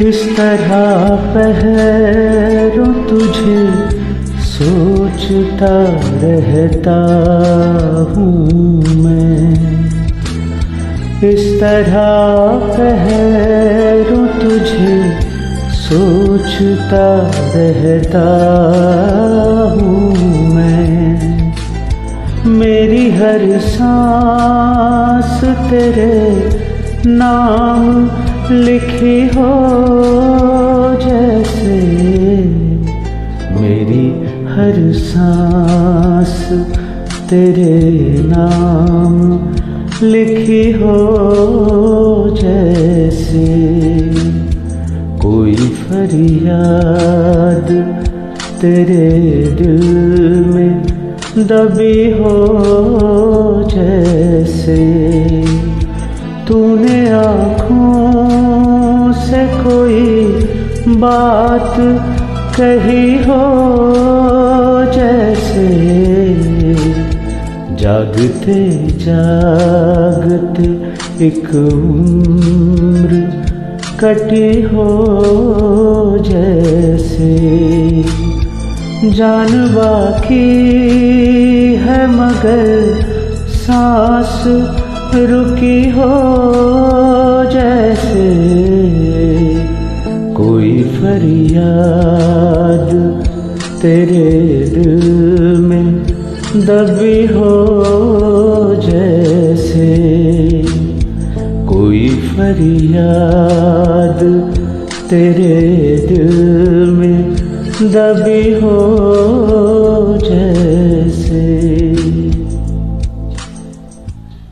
इस तरह पहरों तुझे सोचता रहता हूँ मैं। इस तरह पहरों तुझे सोचता रहता हूँ मेरी हर सांस तेरे नाम लिखी हो जैसे। मेरी हर सांस तेरे नाम लिखी हो जैसे। कोई फरियाद तेरे दिल में दबी हो जैसे तूने आँखों से कोई बात कही हो जैसे जागते जागते एक उम्र कटी हो जान बाकी है मगर सांस रुकी हो जैसे कोई फरियाद तेरे दिल में दबी हो जैसे कोई फरियाद तेरे दिल दबी हो। जैसे